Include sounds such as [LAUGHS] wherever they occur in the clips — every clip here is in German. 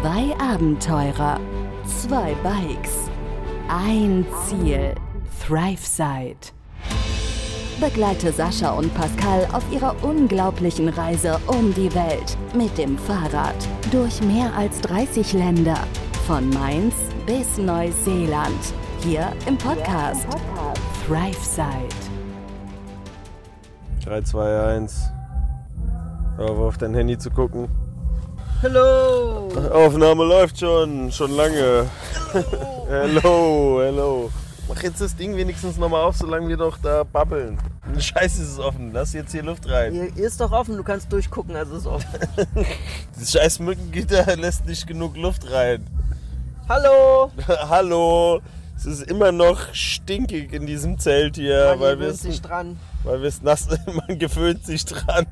Zwei Abenteurer, zwei Bikes, ein Ziel, ThriveSide. Begleite Sascha und Pascal auf ihrer unglaublichen Reise um die Welt mit dem Fahrrad durch mehr als 30 Länder, von Mainz bis Neuseeland, hier im Podcast, ThriveSide. 3, 2, 1. Hör auf, auf dein Handy zu gucken. Hallo! Aufnahme läuft schon, schon lange. hello, hello. Mach jetzt das Ding wenigstens nochmal auf, solange wir doch da babbeln. Scheiße, ist es offen. Lass jetzt hier Luft rein. Hier ist doch offen, du kannst durchgucken, also ist offen. [LAUGHS] Das scheiß Mückengitter lässt nicht genug Luft rein. Hallo! [LAUGHS] Hallo. Es ist immer noch stinkig in diesem Zelt hier, Man weil wir gewöhnt es sich dran. weil wir es nass, [LAUGHS] man gewöhnt sich dran.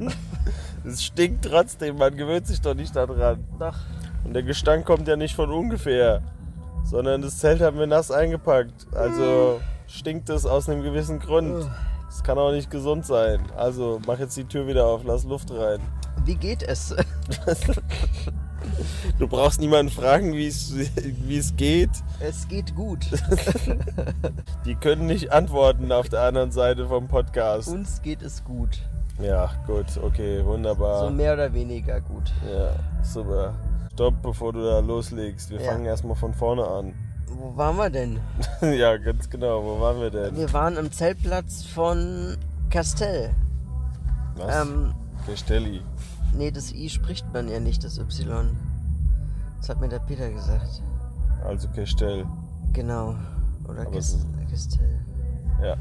Es stinkt trotzdem, man gewöhnt sich doch nicht daran. Doch. Und der Gestank kommt ja nicht von ungefähr, sondern das Zelt haben wir nass eingepackt. Also stinkt es aus einem gewissen Grund. Das kann auch nicht gesund sein. Also mach jetzt die Tür wieder auf, lass Luft rein. Wie geht es? [LAUGHS] Du brauchst niemanden fragen, wie es wie es geht. Es geht gut. [LAUGHS] Die können nicht antworten auf der anderen Seite vom Podcast. Uns geht es gut. Ja, gut, okay, wunderbar. So mehr oder weniger gut. Ja, super. Stopp, bevor du da loslegst. Wir Ja. fangen erstmal von vorne an. Wo waren wir denn? [LAUGHS] ja, ganz genau. Wo waren wir denn? Wir waren am Zeltplatz von Castell. Was? Ähm, Castelli. nee, das I spricht man ja nicht, das Y. Das hat mir der Peter gesagt. Also Castell. Genau. Oder Castell. Ja.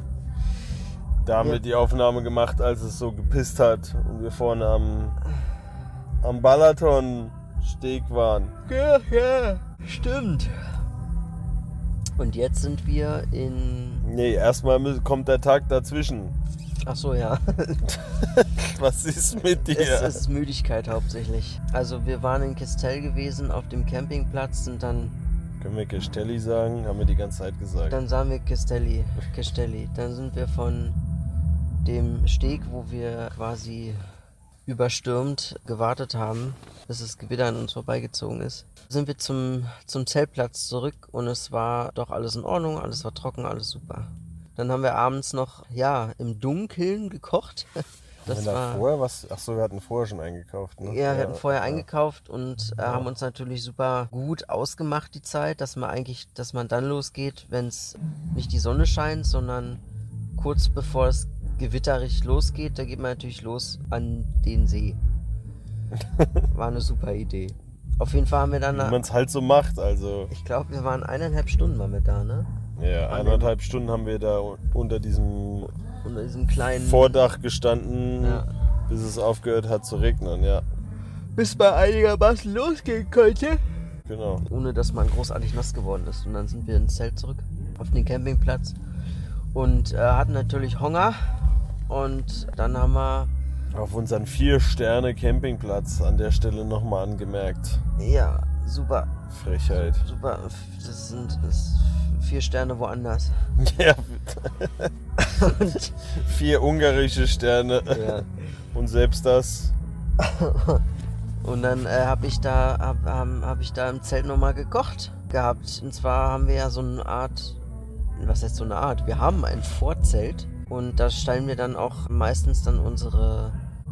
Da haben Ja. wir die Aufnahme gemacht, als es so gepisst hat und wir vorne am, am Balaton-Steg waren. Ja, ja, stimmt. Und jetzt sind wir in. Nee, erstmal kommt der Tag dazwischen. Ach so, ja. [LAUGHS] Was ist mit dir? Es ist Müdigkeit hauptsächlich. Also wir waren in Castell gewesen auf dem Campingplatz und dann, Können wir Castelli sagen? Haben wir die ganze Zeit gesagt. dann sahen wir Castelli, Castelli. Dann sind wir von dem Steg, wo wir quasi überstürmt gewartet haben, bis das Gewitter an uns vorbeigezogen ist, sind wir zum, zum Zeltplatz zurück und es war doch alles in Ordnung, alles war trocken, alles super. Dann haben wir abends noch, ja, im Dunkeln gekocht. [LAUGHS] Das da war, vorher was? Achso, wir hatten vorher schon eingekauft. Ne? Ja, wir hatten vorher ja. eingekauft und äh, haben uns natürlich super gut ausgemacht die Zeit, dass man eigentlich, dass man dann losgeht, wenn es nicht die Sonne scheint, sondern kurz bevor es Gewitter richtig losgeht, da geht man natürlich los an den See. [LAUGHS] War eine super Idee. Auf jeden Fall haben wir dann, Wie man es halt so macht. Also, ich glaube, wir waren eineinhalb Stunden waren wir da, ne? ja, eineinhalb Stunden haben wir da unter diesem Unter diesem kleinen Vordach gestanden, Ja. bis es aufgehört hat zu regnen. Ja, bis man einigermaßen losgehen konnte. genau. ohne dass man großartig nass geworden ist. Und dann sind wir ins Zelt zurück auf den Campingplatz und äh, hatten natürlich Hunger. Und dann haben wir, Auf unseren Vier-Sterne-Campingplatz an der Stelle nochmal angemerkt. ja, super, Frechheit. super, das sind das vier Sterne woanders. [LAUGHS] Ja, Und, vier ungarische Sterne. ja. Und selbst das. und dann äh, habe ich da, hab, hab, hab ich da im Zelt nochmal gekocht gehabt. Und zwar haben wir ja so eine Art, was heißt so eine Art? Wir haben ein Vorzelt und da stellen wir dann auch meistens dann unsere,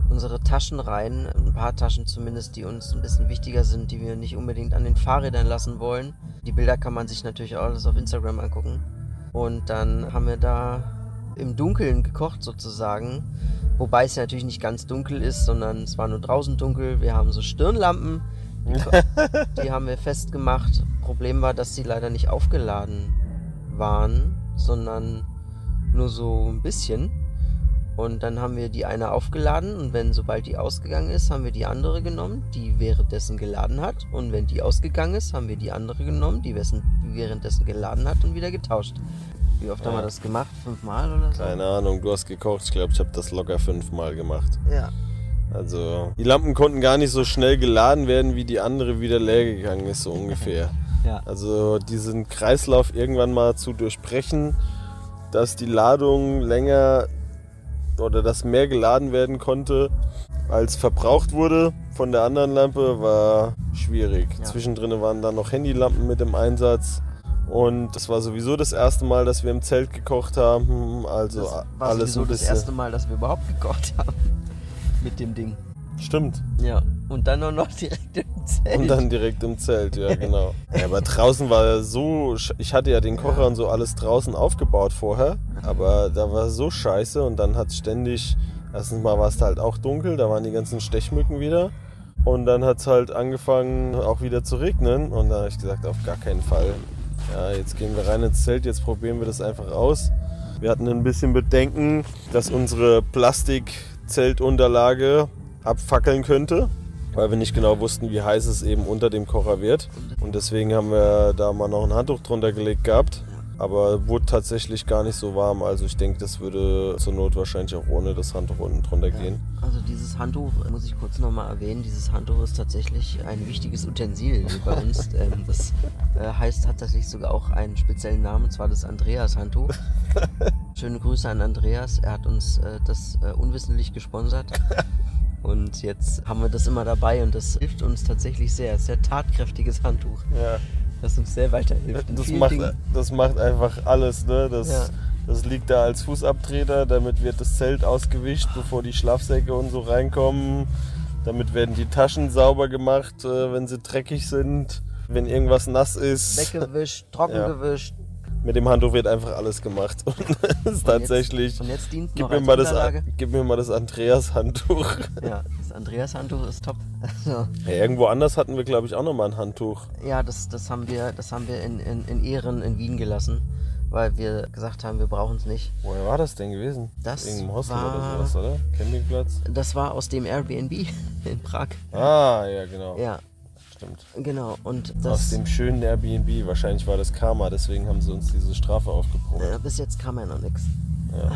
unsere Taschen rein. Ein paar Taschen zumindest, die uns ein bisschen wichtiger sind, die wir nicht unbedingt an den Fahrrädern lassen wollen. Die Bilder kann man sich natürlich auch alles auf Instagram angucken. Und dann haben wir da im Dunkeln gekocht sozusagen. Wobei es ja natürlich nicht ganz dunkel ist, sondern es war nur draußen dunkel. Wir haben so Stirnlampen, die, [LAUGHS] haben wir festgemacht. Problem war, dass sie leider nicht aufgeladen waren, sondern nur so ein bisschen. Und dann haben wir die eine aufgeladen und wenn sobald die ausgegangen ist, haben wir die andere genommen, die währenddessen geladen hat. Und wenn die ausgegangen ist, haben wir die andere genommen, die währenddessen geladen hat und wieder getauscht. Wie oft haben wir Ja. das gemacht? Fünfmal oder so? Keine Ahnung, du hast gekocht. Ich glaube, ich habe das locker fünfmal gemacht. Ja. Also, die Lampen konnten gar nicht so schnell geladen werden, wie die andere wieder leer gegangen ist, so ungefähr. Ja. Also, diesen Kreislauf irgendwann mal zu durchbrechen, dass die Ladung länger oder dass mehr geladen werden konnte, als verbraucht wurde von der anderen Lampe, war schwierig. Ja. Zwischendrin waren dann noch Handylampen mit im Einsatz. Und das war sowieso das erste Mal, dass wir im Zelt gekocht haben. Also Das war alles sowieso das erste Mal, dass wir überhaupt gekocht haben. [LAUGHS] Mit dem Ding. Stimmt. Ja. Und dann auch noch [LAUGHS] direkt im Zelt. Und dann direkt im Zelt, ja genau. Ja, aber draußen war so, sch- ich hatte ja den Kocher und so alles draußen aufgebaut vorher, aber da war so scheiße und dann hat ständig, erstens mal war es halt auch dunkel, da waren die ganzen Stechmücken wieder und dann hat es halt angefangen auch wieder zu regnen und da habe ich gesagt, auf gar keinen Fall. Ja, jetzt gehen wir rein ins Zelt, jetzt probieren wir das einfach aus. Wir hatten ein bisschen Bedenken, dass unsere Plastikzeltunterlage abfackeln könnte, weil wir nicht genau wussten, wie heiß es eben unter dem Kocher wird. Und deswegen haben wir da mal noch ein Handtuch drunter gelegt gehabt. Aber wurde tatsächlich gar nicht so warm. Also ich denke, das würde zur Not wahrscheinlich auch ohne das Handtuch unten drunter gehen. Also dieses Handtuch, muss ich kurz nochmal erwähnen, dieses Handtuch ist tatsächlich ein wichtiges Utensil bei uns. [LAUGHS] ähm, das äh, heißt hat tatsächlich sogar auch einen speziellen Namen, und zwar das Andreas-Handtuch. [LAUGHS] Schöne Grüße an Andreas, er hat uns äh, das äh, unwissentlich gesponsert. [LAUGHS] Und jetzt haben wir das immer dabei und das hilft uns tatsächlich sehr. Sehr tatkräftiges Handtuch, Ja, das uns sehr weiterhilft. das macht, Dingen. das macht einfach alles. Ne? Das, Ja. das liegt da als Fußabtreter. Damit wird das Zelt ausgewischt, bevor die Schlafsäcke und so reinkommen. Damit werden die Taschen sauber gemacht, äh, wenn sie dreckig sind. Wenn irgendwas nass ist. Weggewischt, trocken Ja. gewischt. Mit dem Handtuch wird einfach alles gemacht. [LAUGHS] Und das ist tatsächlich. Und jetzt dient Gib mir, mal das, gib mir mal das Andreas-Handtuch. [LAUGHS] Ja, das Andreas-Handtuch ist top. [LAUGHS] Also, Ja, irgendwo anders hatten wir, glaube ich, auch nochmal ein Handtuch. ja, das, das haben wir, das haben wir in, in, in Ehren in Wien gelassen, weil wir gesagt haben, wir brauchen es nicht. Woher war das denn gewesen? Das Irgendein Hostel war- oder sowas, oder? Campingplatz? Das war aus dem Airbnb in Prag. Ah, ja, genau. Ja, Stimmt. genau. Und Aus das, dem schönen Airbnb. Wahrscheinlich war das Karma, deswegen haben sie uns diese Strafe aufgeprobt. äh, bis jetzt kam ja noch nichts. Ja.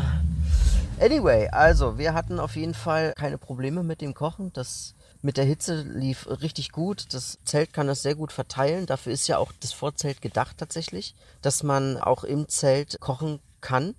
Anyway, also wir hatten auf jeden Fall keine Probleme mit dem Kochen. Das mit der Hitze lief richtig gut. Das Zelt kann das sehr gut verteilen. Dafür ist ja auch das Vorzelt gedacht tatsächlich, dass man auch im Zelt kochen kann.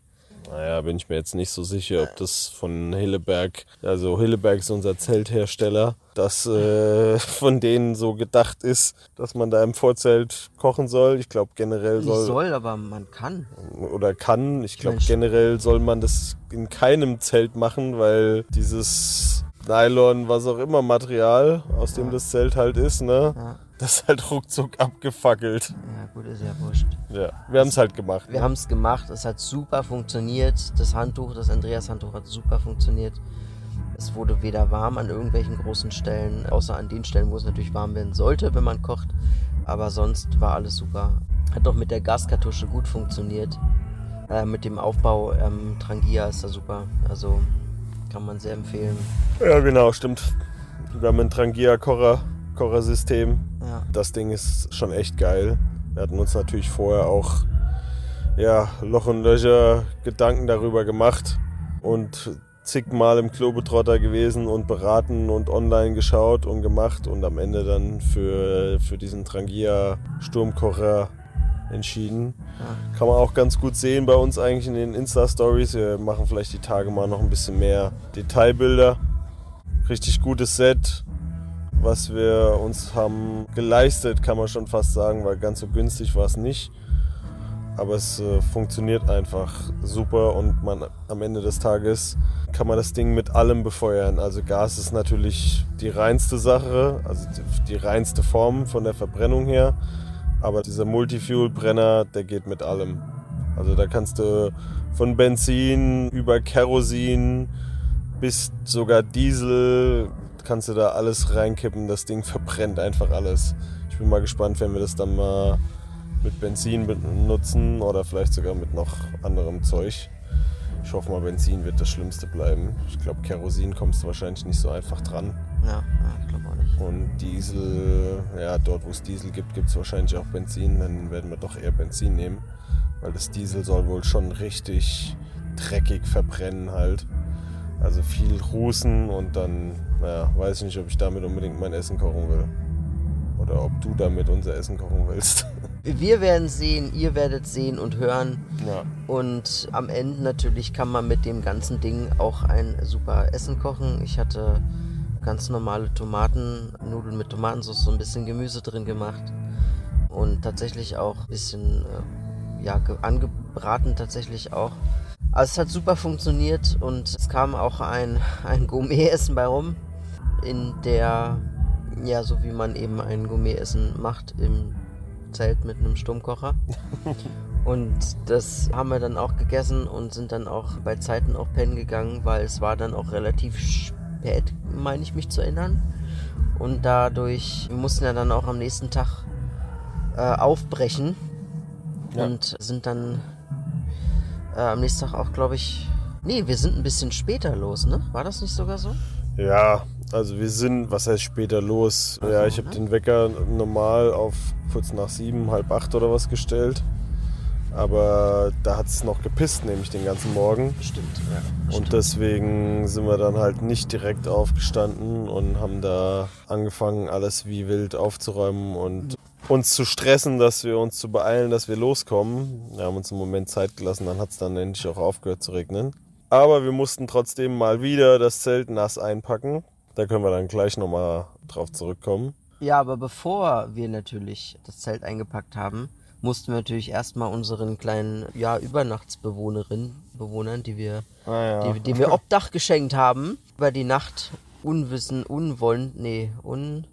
Naja, bin ich mir jetzt nicht so sicher, ob das von Hilleberg, also Hilleberg ist unser Zelthersteller, dass äh, [LAUGHS] von denen so gedacht ist, dass man da im Vorzelt kochen soll. Ich glaube generell soll, soll, aber man kann. oder kann. Ich glaube generell soll man das in keinem Zelt machen, weil dieses Nylon, was auch immer Material, aus dem das Zelt halt ist, ne, Ja, das ist halt ruckzuck abgefackelt. ja gut, ist ja wurscht. Ja, wir haben es halt gemacht. Wir haben es gemacht, es hat super funktioniert. Das Handtuch, das Andreas-Handtuch hat super funktioniert. Es wurde weder warm an irgendwelchen großen Stellen, außer an den Stellen, wo es natürlich warm werden sollte, wenn man kocht. Aber sonst war alles super. Hat doch mit der Gaskartusche gut funktioniert. Äh, mit dem Aufbau ähm, Trangia ist da super. Also kann man sehr empfehlen. Ja, genau, stimmt. Wir haben ein Trangia-Kocher, Kochersystem. Ja. Das Ding ist schon echt geil. Wir hatten uns natürlich vorher auch ja, Loch und Löcher Gedanken darüber gemacht und zigmal im Klobetrotter gewesen und beraten und online geschaut und gemacht und am Ende dann für, für diesen Trangia Sturmkocher entschieden. Kann man auch ganz gut sehen bei uns eigentlich in den Insta-Stories. Wir machen vielleicht die Tage mal noch ein bisschen mehr Detailbilder. Richtig gutes Set, was wir uns haben geleistet, kann man schon fast sagen, weil ganz so günstig war es nicht. Aber es äh, funktioniert einfach super und man am Ende des Tages kann man das Ding mit allem befeuern. Also Gas ist natürlich die reinste Sache, also die, die reinste Form von der Verbrennung her. Aber dieser Multifuel-Brenner, der geht mit allem. Also da kannst du von Benzin über Kerosin bis sogar Diesel, kannst du da alles reinkippen. Das Ding verbrennt einfach alles. Ich bin mal gespannt, wenn wir das dann mal mit Benzin benutzen oder vielleicht sogar mit noch anderem Zeug. Ich hoffe mal, Benzin wird das Schlimmste bleiben. Ich glaube, Kerosin kommst du wahrscheinlich nicht so einfach dran. Ja, ja ich glaube auch nicht. Und Diesel, ja, dort wo es Diesel gibt, gibt es wahrscheinlich auch Benzin. Dann werden wir doch eher Benzin nehmen. Weil das Diesel soll wohl schon richtig dreckig verbrennen halt. Also viel rußen und dann, naja, weiß ich nicht, ob ich damit unbedingt mein Essen kochen will. Oder ob du damit unser Essen kochen willst. [LAUGHS] Wir werden sehen, ihr werdet sehen und hören. ja. Und am Ende natürlich kann man mit dem ganzen Ding auch ein super Essen kochen. Ich hatte ganz normale Tomaten, Nudeln mit Tomatensauce, so ein bisschen Gemüse drin gemacht. Und tatsächlich auch ein bisschen äh, ja, angebraten tatsächlich auch. Also es hat super funktioniert und es kam auch ein, ein Gourmet-Essen bei rum, in der, ja, so wie man eben ein Gourmet-Essen macht im Zelt mit einem Sturmkocher. [LAUGHS] Und das haben wir dann auch gegessen und sind dann auch bei Zeiten auch pennen gegangen, weil es war dann auch relativ spät, meine ich mich zu erinnern. Und dadurch, wir mussten ja dann auch am nächsten Tag äh, aufbrechen ja. und sind dann äh, am nächsten Tag auch, glaube ich, nee, wir sind ein bisschen später los, ne? War das nicht sogar so? Ja, also wir sind, was heißt später los? Also, ja, ich habe ne? den Wecker normal auf kurz nach sieben, halb acht oder was gestellt. Aber da hat es noch gepisst, nämlich den ganzen Morgen. Stimmt, ja. Und deswegen sind wir dann halt nicht direkt aufgestanden und haben da angefangen, alles wie wild aufzuräumen und uns zu stressen, dass wir uns zu beeilen, dass wir loskommen. Wir haben uns einen Moment Zeit gelassen, dann hat es dann endlich auch aufgehört zu regnen. Aber wir mussten trotzdem mal wieder das Zelt nass einpacken. Da können wir dann gleich nochmal drauf zurückkommen. Ja, aber bevor wir natürlich das Zelt eingepackt haben, mussten wir natürlich erstmal unseren kleinen ja, Übernachtsbewohnerinnen, Bewohnern, die wir, ah, ja. die, die wir Obdach geschenkt haben, über die Nacht unwissen, unwollend, nee, un,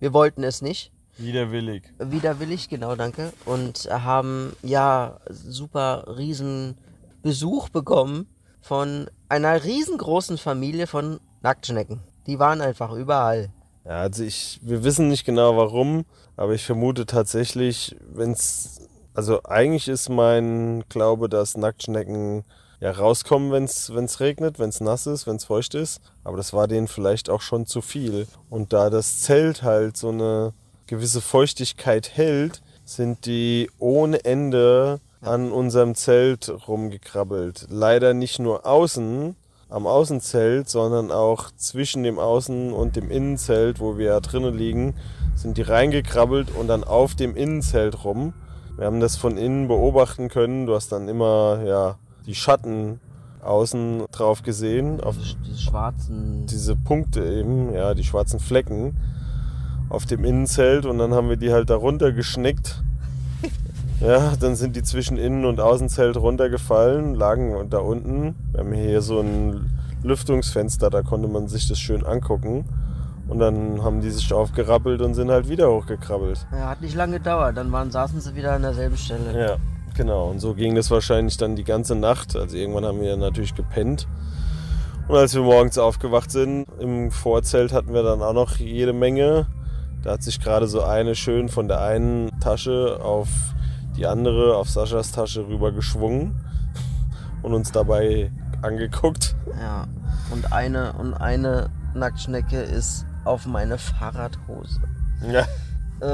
wir wollten es nicht. Widerwillig. Widerwillig, genau, danke. Und haben ja super riesen Besuch bekommen von einer riesengroßen Familie von Nacktschnecken. Die waren einfach überall. Ja, also ich, wir wissen nicht genau warum, aber ich vermute tatsächlich, wenn es, also eigentlich ist mein Glaube, dass Nacktschnecken ja rauskommen, wenn es regnet, wenn es nass ist, wenn es feucht ist. Aber das war denen vielleicht auch schon zu viel. Und da das Zelt halt so eine gewisse Feuchtigkeit hält, sind die ohne Ende an unserem Zelt rumgekrabbelt. Leider nicht nur außen, am Außenzelt, sondern auch zwischen dem Außen- und dem Innenzelt, wo wir ja drinnen liegen, sind die reingekrabbelt und dann auf dem Innenzelt rum. Wir haben das von innen beobachten können. Du hast dann immer ja, die Schatten außen drauf gesehen. Auf die schwarzen. Diese Punkte eben, ja, die schwarzen Flecken auf dem Innenzelt und dann haben wir die halt darunter geschnickt. [LAUGHS] Ja, dann sind die zwischen Innen- und Außenzelt runtergefallen, lagen da unten. Wir haben hier so ein Lüftungsfenster, da konnte man sich das schön angucken. Und dann haben die sich aufgerappelt und sind halt wieder hochgekrabbelt. Ja, hat nicht lange gedauert. Dann waren, saßen sie wieder an derselben Stelle. Ja, genau. Und so ging das wahrscheinlich dann die ganze Nacht. Also irgendwann haben wir natürlich gepennt. Und als wir morgens aufgewacht sind, im Vorzelt hatten wir dann auch noch jede Menge. Da hat sich gerade so eine schön von der einen Tasche auf die andere, auf Saschas Tasche rüber geschwungen [LAUGHS] und uns dabei angeguckt. Ja, und eine, und eine Nacktschnecke ist auf meine Fahrradhose. Ja. Äh,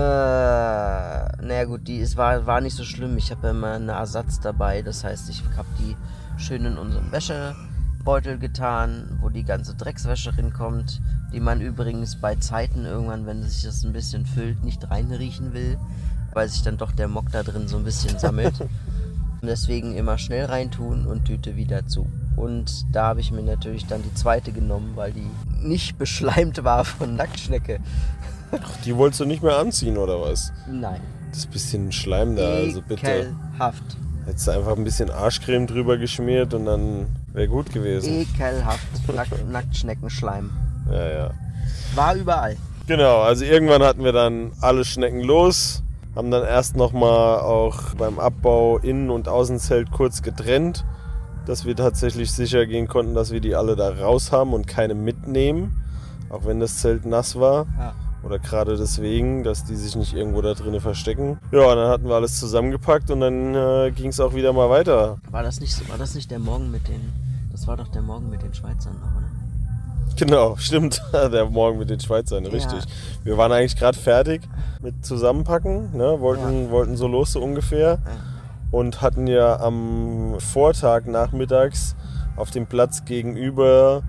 naja gut, die es war, war nicht so schlimm. Ich habe immer einen Ersatz dabei. Das heißt, ich habe die schön in unseren Wäschebeutel getan, wo die ganze Dreckswäsche rinkommt, die man übrigens bei Zeiten irgendwann, wenn sich das ein bisschen füllt, nicht reinriechen will, weil sich dann doch der Mock da drin so ein bisschen [LAUGHS] sammelt. und deswegen immer schnell reintun und Tüte wieder zu. Und da habe ich mir natürlich dann die zweite genommen, weil die nicht [LAUGHS] beschleimt war von Nacktschnecke. Ach, die wolltest du nicht mehr anziehen, oder was? Nein. Das bisschen Schleim da, also bitte. Ekelhaft. Hättest du einfach ein bisschen Arschcreme drüber geschmiert und dann wäre gut gewesen. Ekelhaft. Nack Nacktschneckenschleim. Ja, ja. War überall. Genau, also irgendwann hatten wir dann alle Schnecken los, haben dann erst nochmal auch beim Abbau Innen- und Außenzelt kurz getrennt dass wir tatsächlich sicher gehen konnten, dass wir die alle da raus haben und keine mitnehmen, auch wenn das Zelt nass war. Ja. Oder gerade deswegen, dass die sich nicht irgendwo da drinnen verstecken. Ja, und dann hatten wir alles zusammengepackt und dann äh, ging es auch wieder mal weiter. War das, nicht, war das nicht der Morgen mit den. Das war doch der Morgen mit den Schweizern noch, oder? Genau, stimmt. [LAUGHS] Der Morgen mit den Schweizern, ja. richtig. Wir waren eigentlich gerade fertig mit Zusammenpacken, ne? wollten, ja. wollten so los so ungefähr. Und hatten ja am Vortag nachmittags auf dem Platz gegenüber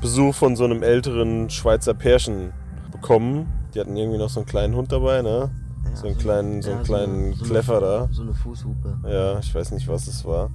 Besuch von so einem älteren Schweizer Pärchen bekommen. Die hatten irgendwie noch so einen kleinen Hund dabei, ne? Ja, so einen kleinen, so einen ja, kleinen so eine, Kleffer da. So eine Fußhupe. Ja, ich weiß nicht, was es war.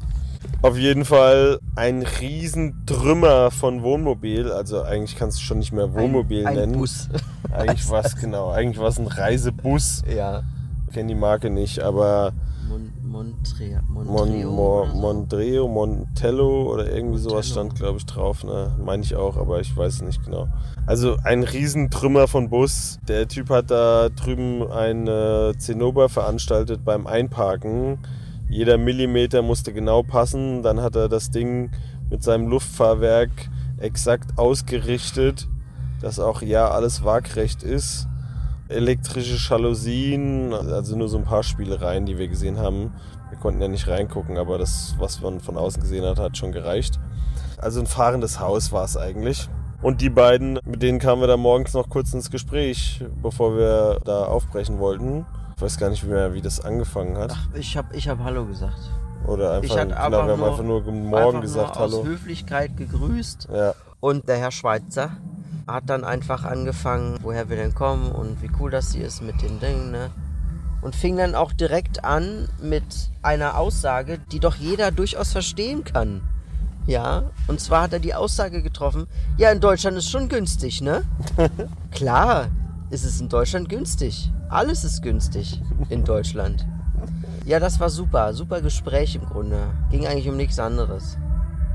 Auf jeden Fall ein Riesentrümmer von Wohnmobil. Also eigentlich kannst du schon nicht mehr Wohnmobil ein, ein nennen. Bus. [LAUGHS] [LAUGHS] Eigentlich war es genau. Eigentlich war es ein Reisebus. Ja. Ich kenne die Marke nicht, aber Mon Montre Mon, Montreo. Montreo, Montello oder irgendwie sowas Montello. stand, glaube ich, drauf. Ne? Meine ich auch, aber ich weiß es nicht genau. Also ein Riesentrümmer von Bus. Der Typ hat da drüben ein äh, Zinnober veranstaltet beim Einparken. Jeder Millimeter musste genau passen. Dann hat er das Ding mit seinem Luftfahrwerk exakt ausgerichtet, dass auch ja alles waagrecht ist. Elektrische Jalousien, also nur so ein paar Spielereien, die wir gesehen haben. Wir konnten ja nicht reingucken, aber das, was man von außen gesehen hat, hat schon gereicht. Also ein fahrendes Haus war es eigentlich. Und die beiden, mit denen kamen wir da morgens noch kurz ins Gespräch, bevor wir da aufbrechen wollten. Ich weiß gar nicht mehr, wie das angefangen hat. Ach, ich habe ich hab Hallo gesagt. Oder einfach, ich hatte genau, einfach wir haben nur- einfach nur guten Einfach Morgen gesagt, nur aus hallo. Höflichkeit gegrüßt. Ja, Und der Herr Schweitzer hat dann einfach angefangen, woher wir denn kommen und wie cool das hier ist mit den Dingen, ne? Und fing dann auch direkt an mit einer Aussage, die doch jeder durchaus verstehen kann. Ja, und zwar hat er die Aussage getroffen, ja, in Deutschland ist schon günstig, ne? [LAUGHS] Klar ist es in Deutschland günstig. Alles ist günstig in Deutschland. Ja, das war super. Super Gespräch im Grunde. Ging eigentlich um nichts anderes.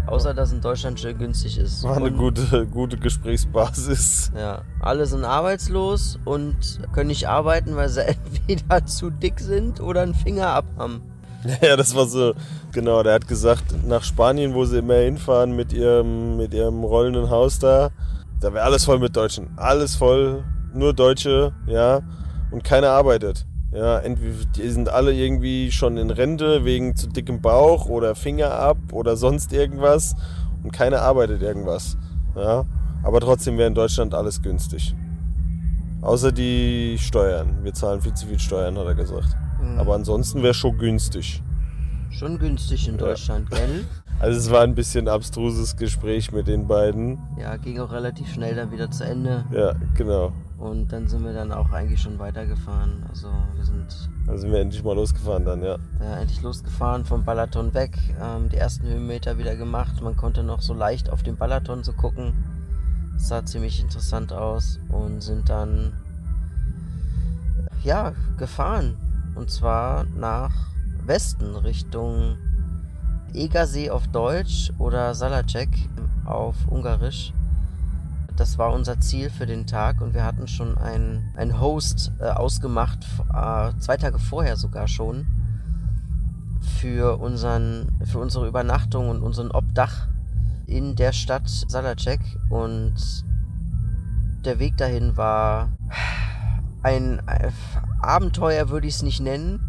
Außer, dass in Deutschland schön günstig ist. war eine Und- gute, gute Gesprächsbasis. ja, alle sind arbeitslos und können nicht arbeiten, weil sie [LAUGHS] entweder zu dick sind oder einen Finger ab haben. [LAUGHS] Ja, das war so, genau, der hat gesagt, nach Spanien, wo sie immer hinfahren mit ihrem, mit ihrem rollenden Haus da, da wäre alles voll mit Deutschen. Alles voll, nur Deutsche, ja, und keiner arbeitet. Ja, entweder die sind alle irgendwie schon in Rente wegen zu dickem Bauch oder Finger ab oder sonst irgendwas und keiner arbeitet irgendwas. Ja, aber trotzdem wäre in Deutschland alles günstig. Außer die Steuern. Wir zahlen viel zu viel Steuern, hat er gesagt. Mhm. Aber ansonsten wäre schon günstig. Schon günstig in Deutschland, gell? [LAUGHS] Also es war ein bisschen abstruses Gespräch mit den beiden. Ja, ging auch relativ schnell dann wieder zu Ende. Ja, genau. Und dann sind wir dann auch eigentlich schon weitergefahren. Also wir sind Dann sind wir endlich mal losgefahren dann, ja. ja, endlich losgefahren vom Balaton weg. Ähm, die ersten Höhenmeter wieder gemacht. Man konnte noch so leicht auf den Balaton so gucken. Es sah ziemlich interessant aus. Und sind dann ja gefahren. Und zwar nach Westen Richtung Egersee auf Deutsch oder Salacek auf Ungarisch. Das war unser Ziel für den Tag und wir hatten schon einen, einen Host äh, ausgemacht, äh, zwei Tage vorher sogar schon, für, unseren, für unsere Übernachtung und unseren Obdach in der Stadt Salacek. Und der Weg dahin war ein äh, Abenteuer, würde ich es nicht nennen,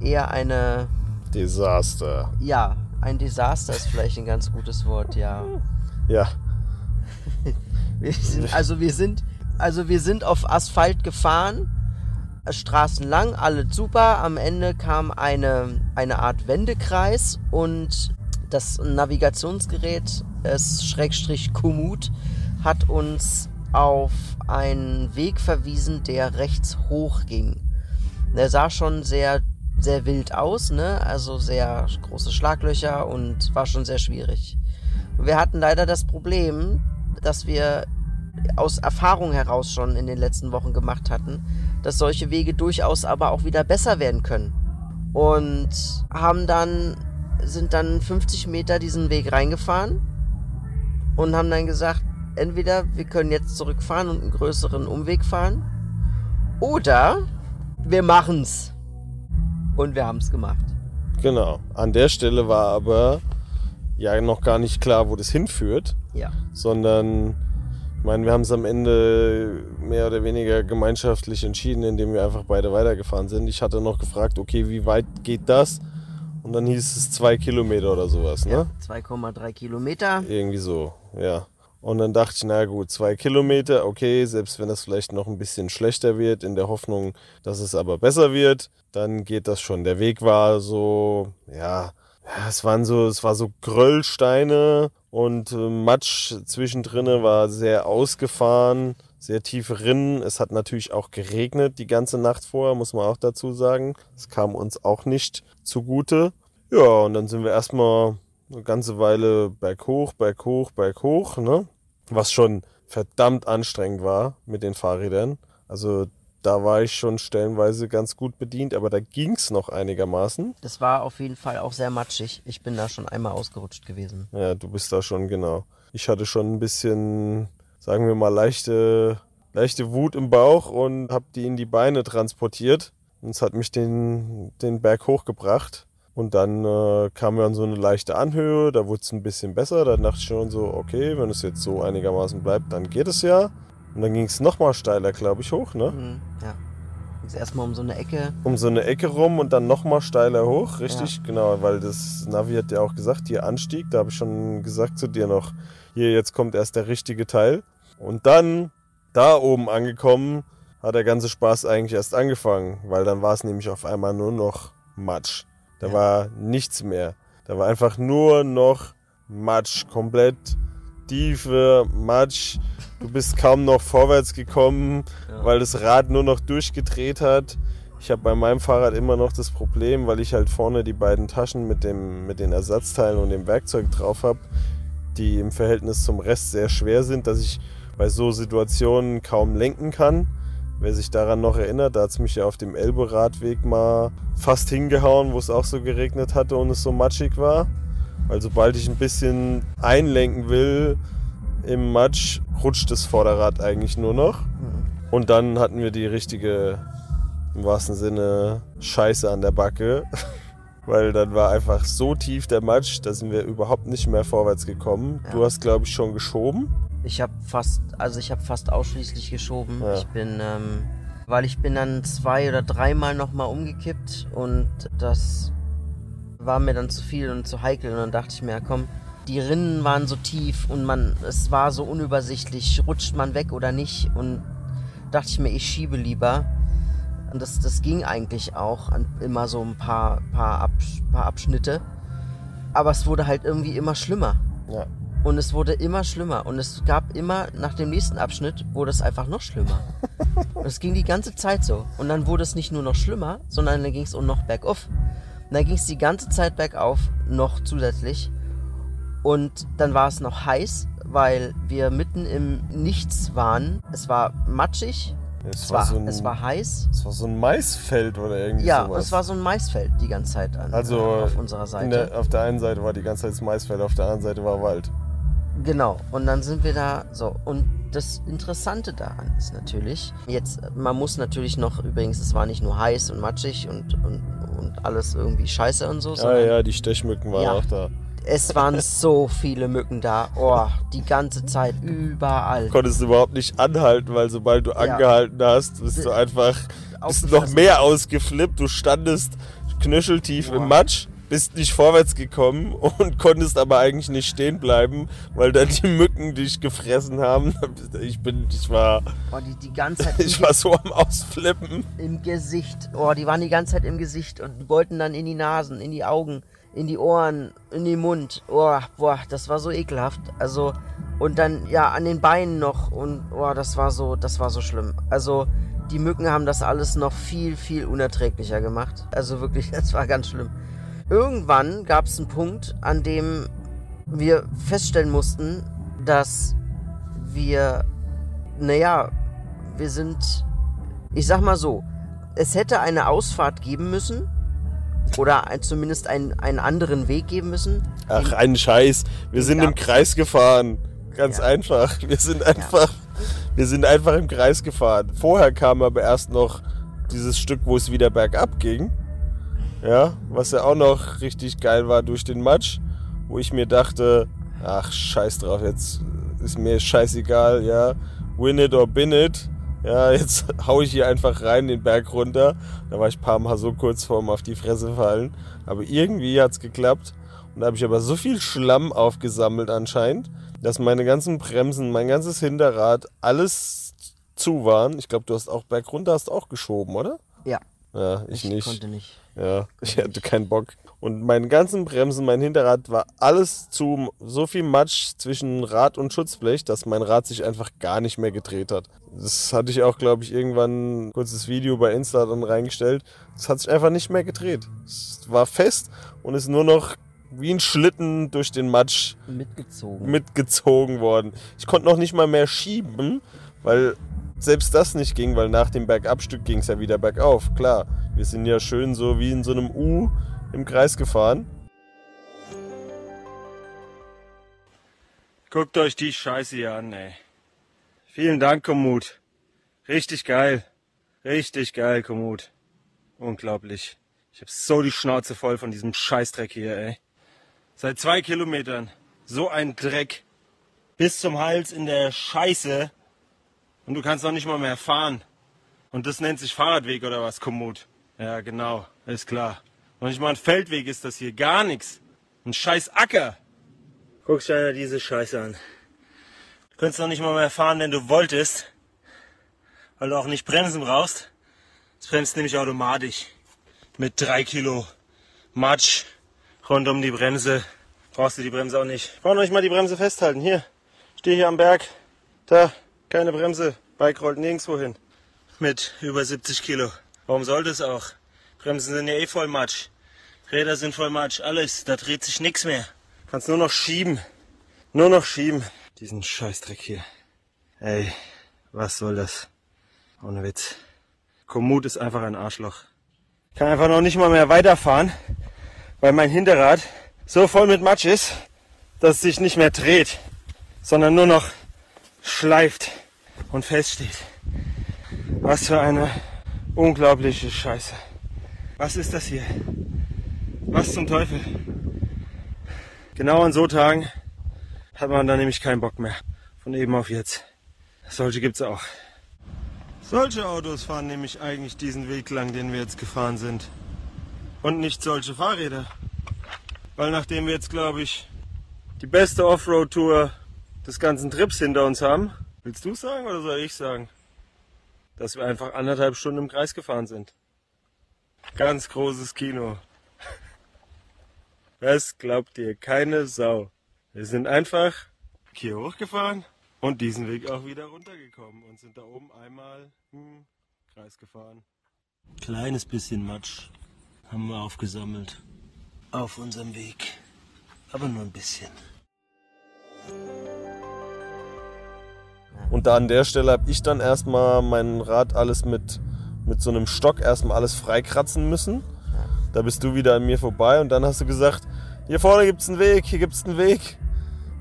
eher eine Desaster. ja, ein Desaster ist vielleicht ein ganz gutes Wort, ja. Ja, Wir sind, also wir sind, also wir sind auf Asphalt gefahren, äh, Straßen lang, alles super. Am Ende kam eine, eine Art Wendekreis und das Navigationsgerät, es Schrägstrich Komoot, hat uns auf einen Weg verwiesen, der rechts hoch ging. Der sah schon sehr, sehr wild aus, ne? Also sehr große Schlaglöcher und war schon sehr schwierig. Wir hatten leider das Problem, dass wir aus Erfahrung heraus schon in den letzten Wochen gemacht hatten, dass solche Wege durchaus aber auch wieder besser werden können. Und haben dann, sind dann 50 Meter diesen Weg reingefahren und haben dann gesagt, entweder wir können jetzt zurückfahren und einen größeren Umweg fahren oder wir machen's. Und wir haben's gemacht. genau. An der Stelle war aber ja noch gar nicht klar, wo das hinführt, Ja. sondern ich meine, wir haben es am Ende mehr oder weniger gemeinschaftlich entschieden, indem wir einfach beide weitergefahren sind. Ich hatte noch gefragt, okay, wie weit geht das? Und dann hieß es zwei Kilometer oder sowas, ne? ja 2,3 Kilometer. Irgendwie so, ja. Und dann dachte ich, na gut, zwei Kilometer, okay, selbst wenn das vielleicht noch ein bisschen schlechter wird, in der Hoffnung, dass es aber besser wird, dann geht das schon. Der Weg war so, ja, ja es waren so, es war so Gröllsteine und äh, Matsch zwischendrin war sehr ausgefahren, sehr tiefe Rinnen. Es hat natürlich auch geregnet die ganze Nacht vorher, muss man auch dazu sagen. Es kam uns auch nicht zugute. Ja, und dann sind wir erstmal eine ganze Weile berghoch, berghoch, berghoch, ne? Was schon verdammt anstrengend war mit den Fahrrädern. Also da war ich schon stellenweise ganz gut bedient, aber da ging's noch einigermaßen. Das war auf jeden Fall auch sehr matschig. Ich bin da schon einmal ausgerutscht gewesen. Ja, du bist da schon genau. Ich hatte schon ein bisschen, sagen wir mal, leichte, leichte Wut im Bauch und habe die in die Beine transportiert. Und es hat mich den, den Berg hochgebracht. Und dann äh, kamen wir an so eine leichte Anhöhe, da wurde es ein bisschen besser. Da dachte ich schon so, okay, wenn es jetzt so einigermaßen bleibt, dann geht es ja. Und dann ging es nochmal steiler, glaube ich, hoch, ne? Mhm, ja. Jetzt erstmal um so eine Ecke. Um so eine Ecke rum und dann nochmal steiler hoch, richtig? Genau, weil das Navi hat ja auch gesagt, hier Anstieg, da habe ich schon gesagt zu dir noch, hier jetzt kommt erst der richtige Teil. Und dann, da oben angekommen, hat der ganze Spaß eigentlich erst angefangen, weil dann war es nämlich auf einmal nur noch Matsch. Da Ja. war nichts mehr. Da war einfach nur noch Matsch, komplett tiefe Matsch. Du bist kaum noch vorwärts gekommen, Ja. weil das Rad nur noch durchgedreht hat. Ich habe bei meinem Fahrrad immer noch das Problem, weil ich halt vorne die beiden Taschen mit, dem, mit den Ersatzteilen und dem Werkzeug drauf habe, die im Verhältnis zum Rest sehr schwer sind, dass ich bei so Situationen kaum lenken kann. Wer sich daran noch erinnert, da hat es mich ja auf dem Elbe-Radweg mal fast hingehauen, wo es auch so geregnet hatte und es so matschig war. Weil sobald ich ein bisschen einlenken will im Matsch, rutscht das Vorderrad eigentlich nur noch. Mhm. Und dann hatten wir die richtige, im wahrsten Sinne, Scheiße an der Backe. [LAUGHS] Weil dann war einfach so tief der Matsch, da sind wir überhaupt nicht mehr vorwärts gekommen. Ja. Du hast, glaube ich, schon geschoben. Ich habe fast, also ich habe fast ausschließlich geschoben. Ja. Ich bin, ähm, weil ich bin dann zwei oder dreimal nochmal umgekippt und das war mir dann zu viel und zu heikel und dann dachte ich mir, ja, komm, die Rinnen waren so tief und man, es war so unübersichtlich, rutscht man weg oder nicht und dachte ich mir, ich schiebe lieber. Und das, das ging eigentlich auch an immer so ein paar, paar, Abs paar Abschnitte. Aber es wurde halt irgendwie immer schlimmer. Ja. Und es wurde immer schlimmer. Und es gab immer, nach dem nächsten Abschnitt, wurde es einfach noch schlimmer. [LAUGHS] Und es ging die ganze Zeit so. Und dann wurde es nicht nur noch schlimmer, sondern dann ging es auch noch bergauf. Und dann ging es die ganze Zeit bergauf, noch zusätzlich. Und dann war es noch heiß, weil wir mitten im Nichts waren. Es war matschig, Es, es war, war, so ein, es war heiß. es war so ein Maisfeld oder irgendwie Ja, sowas. es war so ein Maisfeld die ganze Zeit an, also äh, auf unserer in Seite. der, auf der einen Seite war die ganze Zeit das Maisfeld, auf der anderen Seite war Wald. Genau, und dann sind wir da so. Und das Interessante daran ist natürlich, jetzt, man muss natürlich noch, übrigens, es war nicht nur heiß und matschig und, und, und alles irgendwie scheiße und so, Ja, ja, die Stechmücken waren Ja. auch da. es waren so viele Mücken da. Oh, die ganze Zeit, überall. Konntest du überhaupt nicht anhalten, weil sobald du angehalten hast, bist du einfach bist noch mehr ausgeflippt. Du standest knöcheltief Boah. im Matsch, bist nicht vorwärts gekommen und [LAUGHS] konntest aber eigentlich nicht stehen bleiben, weil dann die Mücken dich gefressen haben. Ich bin, ich war, Oh, die, die ganze Zeit [LAUGHS] ich war so am Ausflippen. im Gesicht. Oh, die waren die ganze Zeit im Gesicht und wollten dann in die Nasen, in die Augen, in die Ohren, in den Mund. Oh, boah, das war so ekelhaft. Also, und dann, ja, an den Beinen noch. Und, oh, das war so, das war so schlimm. Also, die Mücken haben das alles noch viel, viel unerträglicher gemacht. Also wirklich, [LAUGHS] das war ganz schlimm. Irgendwann gab es einen Punkt, an dem wir feststellen mussten, dass wir, naja, wir sind, ich sag mal so, es hätte eine Ausfahrt geben müssen oder ein, zumindest einen, einen anderen Weg geben müssen. Ach, ein Scheiß. Wir sind im. Kreis gefahren. Ganz Ja. einfach. Wir sind einfach, wir sind einfach im Kreis gefahren. Vorher kam aber erst noch dieses Stück, wo es wieder bergab ging. Ja, was ja auch noch richtig geil war durch den Matsch, wo ich mir dachte, ach, scheiß drauf, jetzt ist mir scheißegal, ja. Win it or bin it. Ja, [LAUGHS] jetzt hau ich hier einfach rein den Berg runter. Da war ich ein paar Mal so kurz vorm auf die Fresse fallen. Aber irgendwie hat's geklappt. Und da habe ich aber so viel Schlamm aufgesammelt anscheinend, dass meine ganzen Bremsen, mein ganzes Hinterrad, alles zu waren. Ich glaube, du hast auch bergunter hast auch geschoben, oder? Ja, Ja, ich, ich nicht. konnte nicht. Ja, [LAUGHS] ich hatte keinen Bock. Und meine ganzen Bremsen, mein Hinterrad war alles zu, so viel Matsch zwischen Rad und Schutzblech, dass mein Rad sich einfach gar nicht mehr gedreht hat. Das hatte ich auch, glaube ich, irgendwann ein kurzes Video bei Insta dann reingestellt. Das hat sich einfach nicht mehr gedreht. Es war fest und ist nur noch wie ein Schlitten durch den Matsch Mitgezogen. mitgezogen worden. Ich konnte noch nicht mal mehr schieben, weil selbst das nicht ging, weil nach dem Bergabstück ging es ja wieder bergauf. Klar, wir sind ja schön so wie in so einem U im Kreis gefahren. Guckt euch die Scheiße hier an, ey. Vielen Dank, Kommut. Richtig geil. Richtig geil, Kommut. Unglaublich. Ich hab so die Schnauze voll von diesem Scheißdreck hier, ey. Seit zwei Kilometern. So ein Dreck. Bis zum Hals in der Scheiße. Und du kannst noch nicht mal mehr fahren. Und das nennt sich Fahrradweg oder was, Kommut? Ja, genau. Ist klar. Noch nicht mal ein Feldweg ist das hier. Gar nichts. Ein scheiß Acker. Guck dir einer diese Scheiße an. Du könntest noch nicht mal mehr fahren, wenn du wolltest. Weil du auch nicht bremsen brauchst. Es bremst nämlich automatisch. Mit drei Kilo Matsch rund um die Bremse. Brauchst du die Bremse auch nicht. Braucht euch mal die Bremse festhalten. Hier. Stehe hier am Berg. Da. Keine Bremse. Bike rollt nirgendwo hin. Mit über 70 Kilo. Warum sollte es auch? Bremsen sind ja eh voll Matsch. Räder sind voll Matsch. Alles. Da dreht sich nichts mehr. Kannst nur noch schieben. Nur noch schieben. Diesen Scheißdreck hier. Ey, was soll das? Ohne Witz. Kommut ist einfach ein Arschloch. Ich kann einfach noch nicht mal mehr weiterfahren, weil mein Hinterrad so voll mit Matsch ist, dass es sich nicht mehr dreht, sondern nur noch schleift und feststeht. Was für eine unglaubliche Scheiße. Was ist das hier? Was zum Teufel? Genau an so Tagen hat man dann nämlich keinen Bock mehr. Von eben auf jetzt. Solche gibt's auch. Solche Autos fahren nämlich eigentlich diesen Weg lang, den wir jetzt gefahren sind. Und nicht solche Fahrräder. Weil nachdem wir jetzt, glaube ich, die beste Offroad-Tour des ganzen Trips hinter uns haben, willst du sagen oder soll ich sagen? Dass wir einfach anderthalb Stunden im Kreis gefahren sind. Ganz großes Kino. [LAUGHS] Das glaubt dir keine Sau. Wir sind einfach hier hochgefahren und diesen Weg auch wieder runtergekommen und sind da oben einmal im Kreis gefahren. Kleines bisschen Matsch haben wir aufgesammelt. Auf unserem Weg. Aber nur ein bisschen. Und da an der Stelle habe ich dann erstmal mein Rad alles mit, mit so einem Stock erstmal alles freikratzen müssen. Da bist du wieder an mir vorbei und dann hast du gesagt, hier vorne gibt's einen Weg, hier gibt's einen Weg.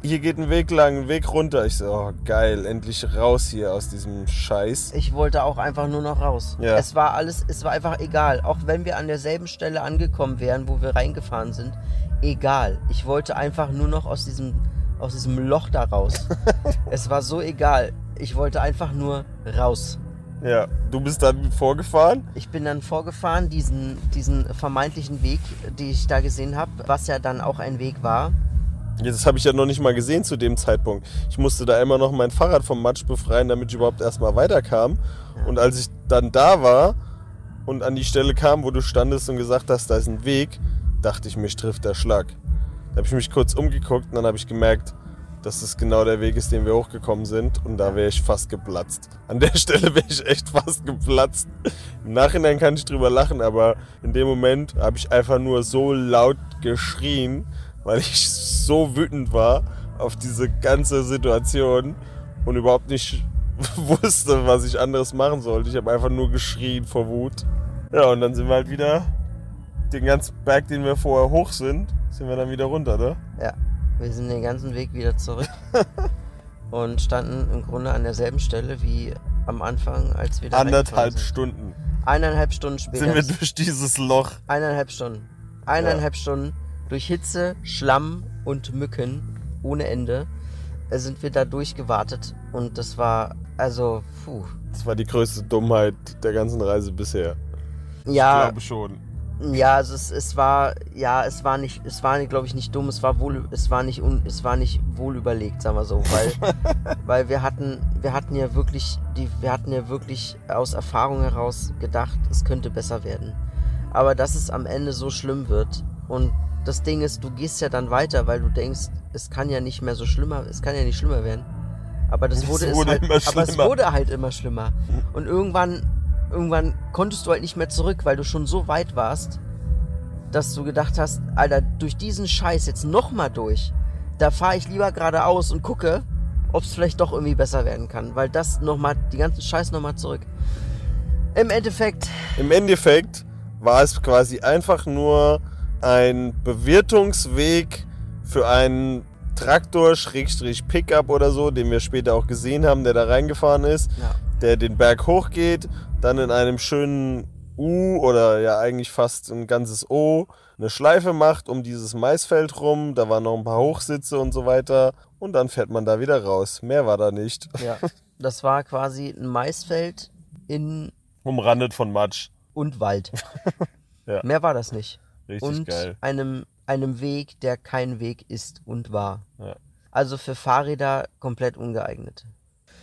Hier geht ein Weg lang, ein Weg runter. Ich so, oh geil, endlich raus hier aus diesem Scheiß. Ich wollte auch einfach nur noch raus. Ja. Es war alles, es war einfach egal. Auch wenn wir an derselben Stelle angekommen wären, wo wir reingefahren sind, egal. Ich wollte einfach nur noch aus diesem, aus diesem Loch da raus. [LAUGHS] es war so egal. Ich wollte einfach nur raus. Ja, du bist dann vorgefahren. Ich bin dann vorgefahren, diesen, diesen vermeintlichen Weg, den ich da gesehen habe, was ja dann auch ein Weg war. Das habe ich ja noch nicht mal gesehen zu dem Zeitpunkt. Ich musste da immer noch mein Fahrrad vom Matsch befreien, damit ich überhaupt erstmal weiterkam. Und als ich dann da war und an die Stelle kam, wo du standest und gesagt hast, da ist ein Weg, dachte ich, mich trifft der Schlag. Da habe ich mich kurz umgeguckt und dann habe ich gemerkt, dass das genau der Weg ist, den wir hochgekommen sind. Und da wäre ich fast geplatzt. An der [LAUGHS] Stelle wäre ich echt fast geplatzt. Im Nachhinein kann ich drüber lachen, aber in dem Moment habe ich einfach nur so laut geschrien, weil ich so wütend war auf diese ganze Situation und überhaupt nicht [LAUGHS] wusste, was ich anderes machen sollte. Ich habe einfach nur geschrien vor Wut. Ja, und dann sind wir halt wieder den ganzen Berg, den wir vorher hoch sind, sind wir dann wieder runter, ne? Ja, wir sind den ganzen Weg wieder zurück [LAUGHS] und standen im Grunde an derselben Stelle wie am Anfang, als wir da Anderthalb. Stunden Eineinhalb Stunden später. sind wir durch dieses Loch. Eineinhalb Stunden. Eineinhalb Stunden durch Hitze, Schlamm und Mücken ohne Ende sind wir da durchgewartet. Und das war, also, puh. Das war die größte Dummheit der ganzen Reise bisher. Ich Ja, glaube schon. Ja, also es, es war, ja, es war nicht, es war, glaube ich, nicht dumm, es war wohl, es war nicht, un, es war nicht wohl überlegt, sagen wir so, weil, [LAUGHS] weil wir hatten, wir hatten ja wirklich, die, wir hatten ja wirklich aus Erfahrung heraus gedacht, es könnte besser werden. Aber dass es am Ende so schlimm wird und das Ding ist, du gehst ja dann weiter, weil du denkst, es kann ja nicht mehr so schlimmer, es kann ja nicht schlimmer werden. Aber das Es wurde, es wurde halt, immer aber es wurde halt immer schlimmer. Und irgendwann, irgendwann konntest du halt nicht mehr zurück, weil du schon so weit warst. dass du gedacht hast, Alter, durch diesen Scheiß jetzt nochmal durch, da fahre ich lieber geradeaus und gucke, ob es vielleicht doch irgendwie besser werden kann. Weil das nochmal, die ganzen Scheiß nochmal zurück. Im Endeffekt, Im Endeffekt war es quasi einfach nur ein Bewirtungsweg für einen Traktor, Schrägstrich Pickup oder so, den wir später auch gesehen haben, der da reingefahren ist, ja, der den Berg hochgeht, dann in einem schönen U oder ja eigentlich fast ein ganzes O eine Schleife macht um dieses Maisfeld rum, da waren noch ein paar Hochsitze und so weiter und dann fährt man da wieder raus. Mehr war da nicht. [LAUGHS] ja. Das war quasi ein Maisfeld in Umrandet von Matsch. und Wald. [LAUGHS] Ja. Mehr war das nicht. Richtig und geil. einem, einem Weg, der kein Weg ist und war. Ja. Also für Fahrräder komplett ungeeignet.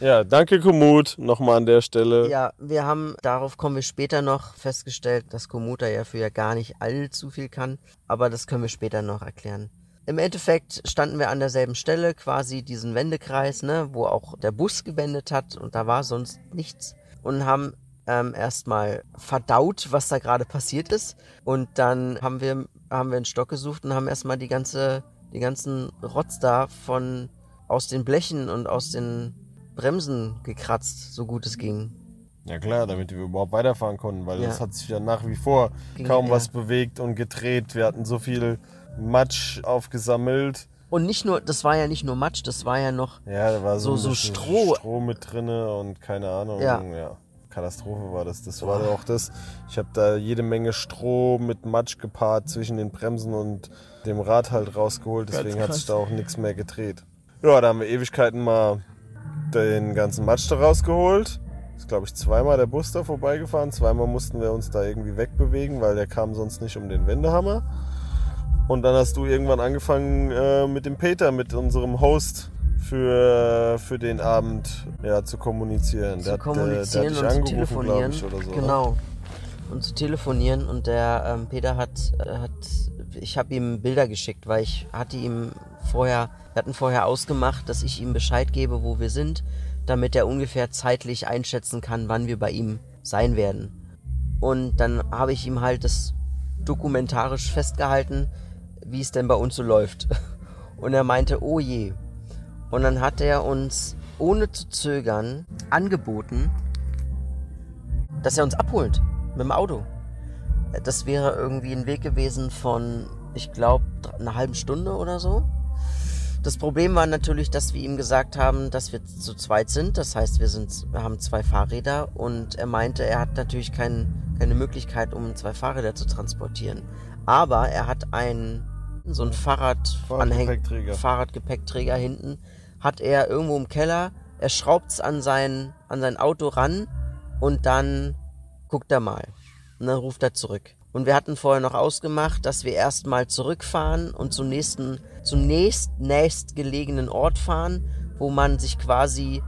Ja, danke Komoot nochmal an der Stelle. Ja, wir haben, darauf kommen wir später noch, festgestellt, dass Komoot ja für ja gar nicht allzu viel kann, aber das können wir später noch erklären. Im Endeffekt standen wir an derselben Stelle, quasi diesen Wendekreis, ne, wo auch der Bus gewendet hat und da war sonst nichts und haben ähm, erstmal verdaut, was da gerade passiert ist und dann haben wir, haben wir einen Stock gesucht und haben erstmal die ganze, die ganzen Rotz da von, aus den Blechen und aus den Bremsen gekratzt, so gut es ging. Ja klar, damit wir überhaupt weiterfahren konnten, weil Ja. es hat sich ja nach wie vor Ging- kaum ja. was bewegt und gedreht. Wir hatten so viel Matsch aufgesammelt. Und nicht nur, das war ja nicht nur Matsch, das war ja noch, Ja, da war so, So- so Stroh. Stroh mit drinne und keine Ahnung. Ja. Katastrophe war das. Das war auch das. Ich habe da jede Menge Stroh mit Matsch gepaart zwischen den Bremsen und dem Rad halt rausgeholt. Deswegen hat sich da auch nichts mehr gedreht. Ja, da haben wir Ewigkeiten mal den ganzen Matsch da rausgeholt. Ist, glaube ich, zweimal der Bus da vorbeigefahren. Zweimal mussten wir uns da irgendwie wegbewegen, weil der kam sonst nicht um den Wendehammer. Und dann hast du irgendwann angefangen äh, mit dem Peter, mit unserem Host für, für den Abend ja, zu kommunizieren. zu der hat, äh, kommunizieren der hat und zu telefonieren. ich, oder so. genau. Und zu telefonieren und der ähm, Peter hat, äh, hat ich habe ihm Bilder geschickt, weil ich hatte ihm vorher, wir hatten vorher ausgemacht, dass ich ihm Bescheid gebe, wo wir sind, damit er ungefähr zeitlich einschätzen kann, wann wir bei ihm sein werden. Und dann habe ich ihm halt das dokumentarisch festgehalten, wie es denn bei uns so läuft. [LAUGHS] Und er meinte, oh je. Und dann hat er uns ohne zu zögern angeboten, dass er uns abholt mit dem Auto. Das wäre irgendwie ein Weg gewesen von, ich glaube, einer halben Stunde oder so. Das Problem war natürlich, dass wir ihm gesagt haben, dass wir zu zweit sind. Das heißt, wir, sind, haben zwei Fahrräder und er meinte, er hat natürlich kein, keine Möglichkeit, um zwei Fahrräder zu transportieren. Aber er hat ein, so ein Fahrradanhäng, Fahrradgepäckträger. Fahrradgepäckträger hinten, hat er irgendwo im Keller. Er schraubt es an sein, an sein Auto ran und dann guckt er mal. Und dann ruft er zurück. Und wir hatten vorher noch ausgemacht, dass wir erstmal zurückfahren und zum nächsten, zum nächst, nächstgelegenen Ort fahren, wo man sich quasi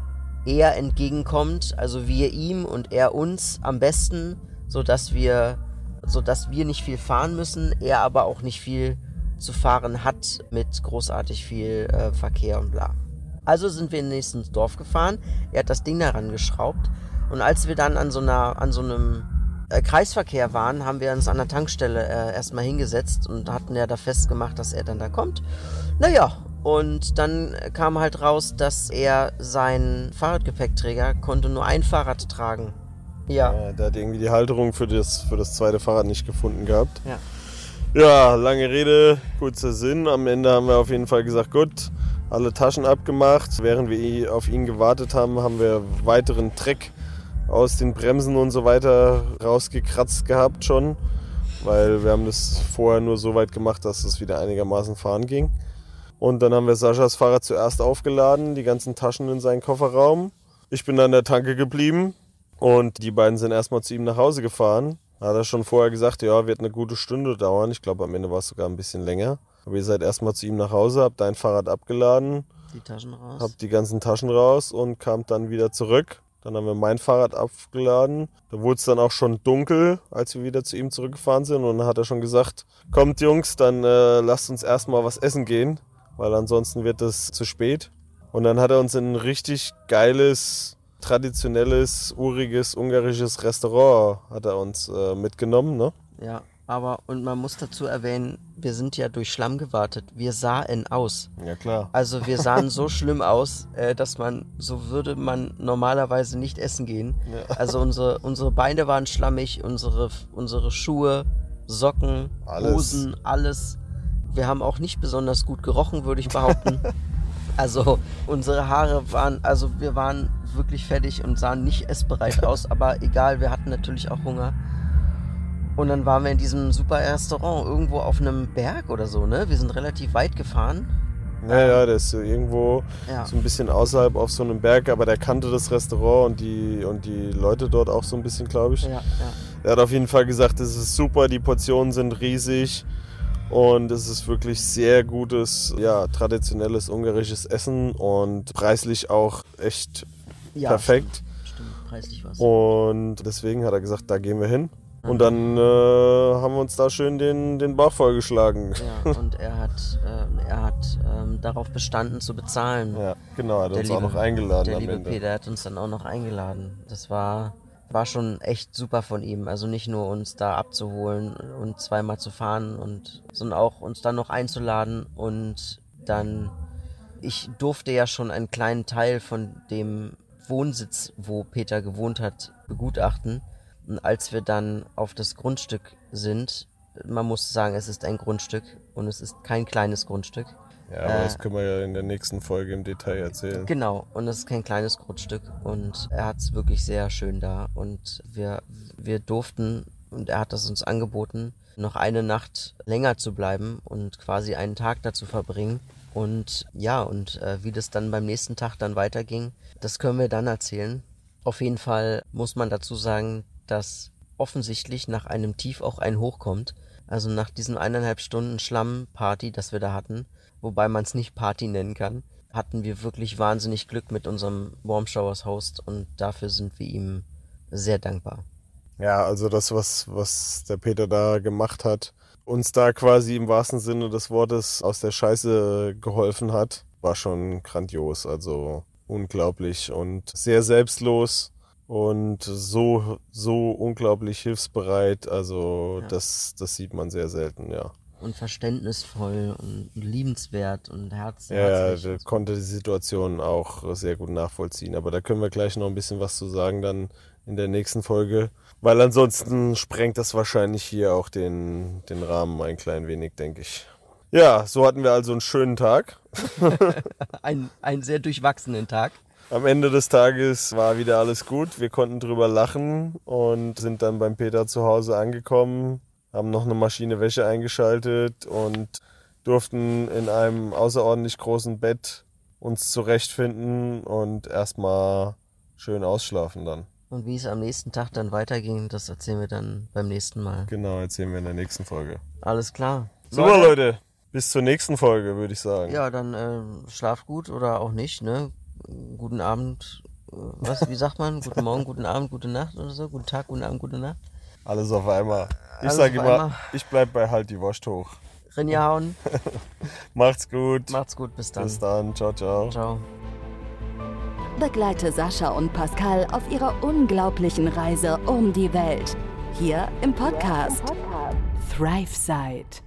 eher entgegenkommt, also wir ihm und er uns am besten, so dass wir, so dass wir nicht viel fahren müssen, er aber auch nicht viel zu fahren hat mit großartig viel äh, Verkehr und bla. Also sind wir in das nächste Dorf gefahren. Er hat das Ding daran geschraubt. Und als wir dann an so einer, an so einem äh, Kreisverkehr waren, haben wir uns an der Tankstelle äh, erstmal hingesetzt und hatten ja da festgemacht, dass er dann da kommt. Naja, und dann kam halt raus, dass er seinen Fahrradgepäckträger konnte nur ein Fahrrad tragen. Ja. Ja, der hat irgendwie die Halterung für das, für das zweite Fahrrad nicht gefunden gehabt. Ja. Ja, lange Rede, kurzer Sinn. Am Ende haben wir auf jeden Fall gesagt, gut, alle Taschen abgemacht. Während wir auf ihn gewartet haben, haben wir weiteren Dreck aus den Bremsen und so weiter rausgekratzt gehabt schon. Weil wir haben das vorher nur so weit gemacht, dass es wieder einigermaßen fahren ging. Und dann haben wir Saschas Fahrrad zuerst aufgeladen, die ganzen Taschen in seinen Kofferraum. Ich bin an der Tanke geblieben und die beiden sind erstmal zu ihm nach Hause gefahren. Hat er schon vorher gesagt, ja, wird eine gute Stunde dauern. Ich glaube, am Ende war es sogar ein bisschen länger. Aber ihr seid erstmal zu ihm nach Hause, habt dein Fahrrad abgeladen, Die Taschen raus. habt die ganzen Taschen raus und kamt dann wieder zurück. Dann haben wir mein Fahrrad abgeladen. Da wurde es dann auch schon dunkel, als wir wieder zu ihm zurückgefahren sind. Und dann hat er schon gesagt, kommt Jungs, dann äh, lasst uns erstmal was essen gehen, weil ansonsten wird es zu spät. Und dann hat er uns in ein richtig geiles, traditionelles, uriges, ungarisches Restaurant hat er uns äh, mitgenommen. Ne? Ja. Aber, und man muss dazu erwähnen, wir sind ja durch Schlamm gewartet. Wir sahen aus. Ja, klar. Also wir sahen so schlimm aus, äh, dass man, so würde man normalerweise nicht essen gehen. Ja. Also unsere, unsere Beine waren schlammig, unsere, unsere Schuhe, Socken, Alles. Hosen, alles. Wir haben auch nicht besonders gut gerochen, würde ich behaupten. [LAUGHS] also unsere Haare waren, also wir waren wirklich fertig und sahen nicht essbereit aus, aber egal, wir hatten natürlich auch Hunger. Und dann waren wir in diesem super Restaurant irgendwo auf einem Berg oder so, ne? Wir sind relativ weit gefahren. Naja, der ist so irgendwo Ja. so ein bisschen außerhalb auf so einem Berg, aber der kannte das Restaurant und die, und die Leute dort auch so ein bisschen, glaube ich. Ja, ja. Er hat auf jeden Fall gesagt, es ist super, die Portionen sind riesig und es ist wirklich sehr gutes, ja, traditionelles ungarisches Essen und preislich auch echt ja perfekt. Stimmt, stimmt, preislich was. Und deswegen hat er gesagt, da gehen wir hin. Und dann äh, haben wir uns da schön den, den Bauch vollgeschlagen. Ja, und er hat, ähm, er hat ähm, darauf bestanden zu bezahlen. Ja, genau, er hat Der uns auch liebe- noch eingeladen Der liebe Ende. Peter hat uns dann auch noch eingeladen. Das war, war schon echt super von ihm. Also nicht nur uns da abzuholen und zweimal zu fahren und, sondern auch uns dann noch einzuladen und dann, ich durfte ja schon einen kleinen Teil von dem Wohnsitz, wo Peter gewohnt hat, begutachten. Und als wir dann auf das Grundstück sind, man muss sagen, es ist ein Grundstück und es ist kein kleines Grundstück. Ja, aber Äh, das können wir ja in der nächsten Folge im Detail erzählen. Genau, und es ist kein kleines Grundstück und er hat es wirklich sehr schön da und wir, wir durften, und er hat es uns angeboten, noch eine Nacht länger zu bleiben und quasi einen Tag dazu verbringen. Und ja, und äh, wie das dann beim nächsten Tag dann weiterging, das können wir dann erzählen. Auf jeden Fall muss man dazu sagen, dass offensichtlich nach einem Tief auch ein Hoch kommt. Also nach diesen eineinhalb Stunden Schlammparty, das wir da hatten, wobei man es nicht Party nennen kann, hatten wir wirklich wahnsinnig Glück mit unserem Warm Showers Host und dafür sind wir ihm sehr dankbar. Ja, also das, was, was der Peter da gemacht hat, uns da quasi im wahrsten Sinne des Wortes aus der Scheiße geholfen hat, war schon grandios. Also unglaublich und sehr selbstlos und so, so unglaublich hilfsbereit. Also Ja. das, das sieht man sehr selten, ja. Und verständnisvoll und liebenswert und herz Ja, der konnte die Situation auch sehr gut nachvollziehen. Aber da können wir gleich noch ein bisschen was zu sagen dann in der nächsten Folge. Weil ansonsten sprengt das wahrscheinlich hier auch den, den Rahmen ein klein wenig, denke ich. Ja, so hatten wir also einen schönen Tag. [LAUGHS] Ein, einen sehr durchwachsenen Tag. Am Ende des Tages war wieder alles gut. Wir konnten drüber lachen und sind dann beim Peter zu Hause angekommen, haben noch eine Maschine Wäsche eingeschaltet und durften in einem außerordentlich großen Bett uns zurechtfinden und erstmal schön ausschlafen dann. Und wie es am nächsten Tag dann weiterging, das erzählen wir dann beim nächsten Mal. Genau, erzählen wir in der nächsten Folge. Alles klar. Super, Leute. Bis zur nächsten Folge, würde ich sagen. Ja, dann äh, schlaf gut oder auch nicht, ne? Guten Abend. äh, Was, wie sagt man? Guten Morgen, guten Abend, gute Nacht oder so? Guten Tag, guten Abend, gute Nacht. Alles auf einmal. Ich Alles sage immer, einmal. ich bleib bei Halt die Wurst hoch. Rinjahauen. [LAUGHS] Macht's gut. Macht's gut, bis dann. Bis dann. Ciao, ciao. Ciao. Begleite Sascha und Pascal auf ihrer unglaublichen Reise um die Welt. Hier im Podcast ThriveSide.